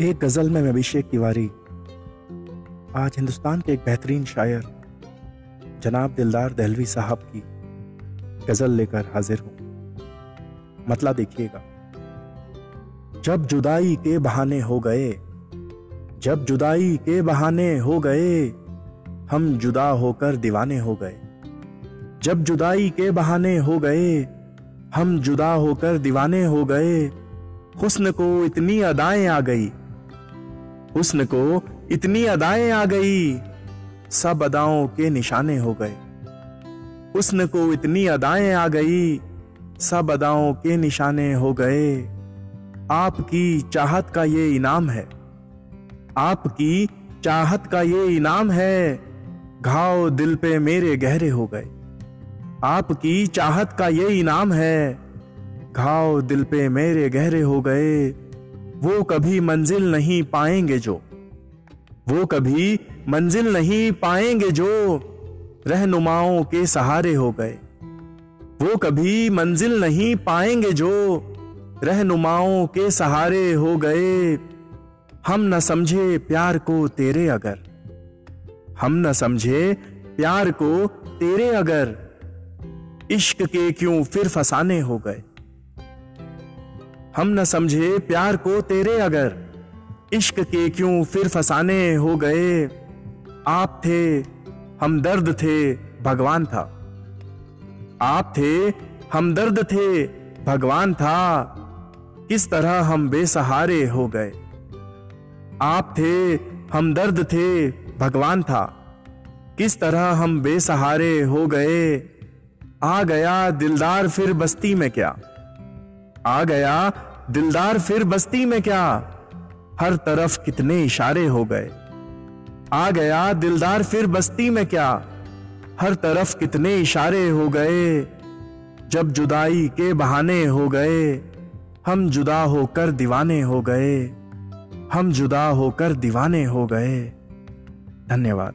एक गज़ल में अभिषेक तिवारी। आज हिंदुस्तान के एक बेहतरीन शायर, जनाब दिलदार दहलवी साहब की गज़ल लेकर हाजिर हूँ। मतला देखिएगा। जब जुदाई के बहाने हो गए, जब जुदाई के बहाने हो गए, हम जुदा होकर दीवाने हो गए। जब जुदाई के बहाने हो गए, हम जुदा होकर दीवाने हो गए। हुस्न को इतनी अदाएँ आ गई हुस्न को इतनी अदाएँ आ गई। सब अदाओं के निशाने हो गए। हुस्न को इतनी अदाएँ आ गई। सब अदाओं के निशाने हो गए। आपकी चाहत का ये इनाम है। आपकी चाहत का ये इनाम है। घाव दिल पे मेरे गहरे हो गए। आपकी चाहत का ये इनाम है। घाव दिल पे मेरे गहरे हो गए। वो कभी मंजिल नहीं पाएँगे जो। वो कभी मंजिल नहीं पाएँगे जो रहनुमाओं के सहारे हो गए। वो कभी मंजिल नहीं पाएँगे जो रहनुमाओं के सहारे हो गए। हम न समझे प्यार को तेरे अगर। हम न समझे प्यार को तेरे अगर। इश्क के क्यों फिर फसाने हो गए। हम न समझे प्यार को तेरे अगर। इश्क के क्यों फिर फसाने हो गए? आप थे, हम दर्द थे, भगवान था। आप थे, हम दर्द थे, भगवान था। किस तरह हम बेसहारे हो गए? आप थे, हम दर्द थे, भगवान था। किस तरह हम बेसहारे हो गए? आ गया दिलदार फिर बस्ती में क्या? आ गया, दिलदार फिर बस्ती में क्या? हर तरफ़ कितने इशारे हो गए। आ गया, दिलदार फिर बस्ती में क्या? हर तरफ़ कितने इशारे हो गए। जब जुदाई के बहाने हो गए, हम जुदा होकर दीवाने हो गए। हम जुदा होकर दीवाने हो गए। धन्यवाद।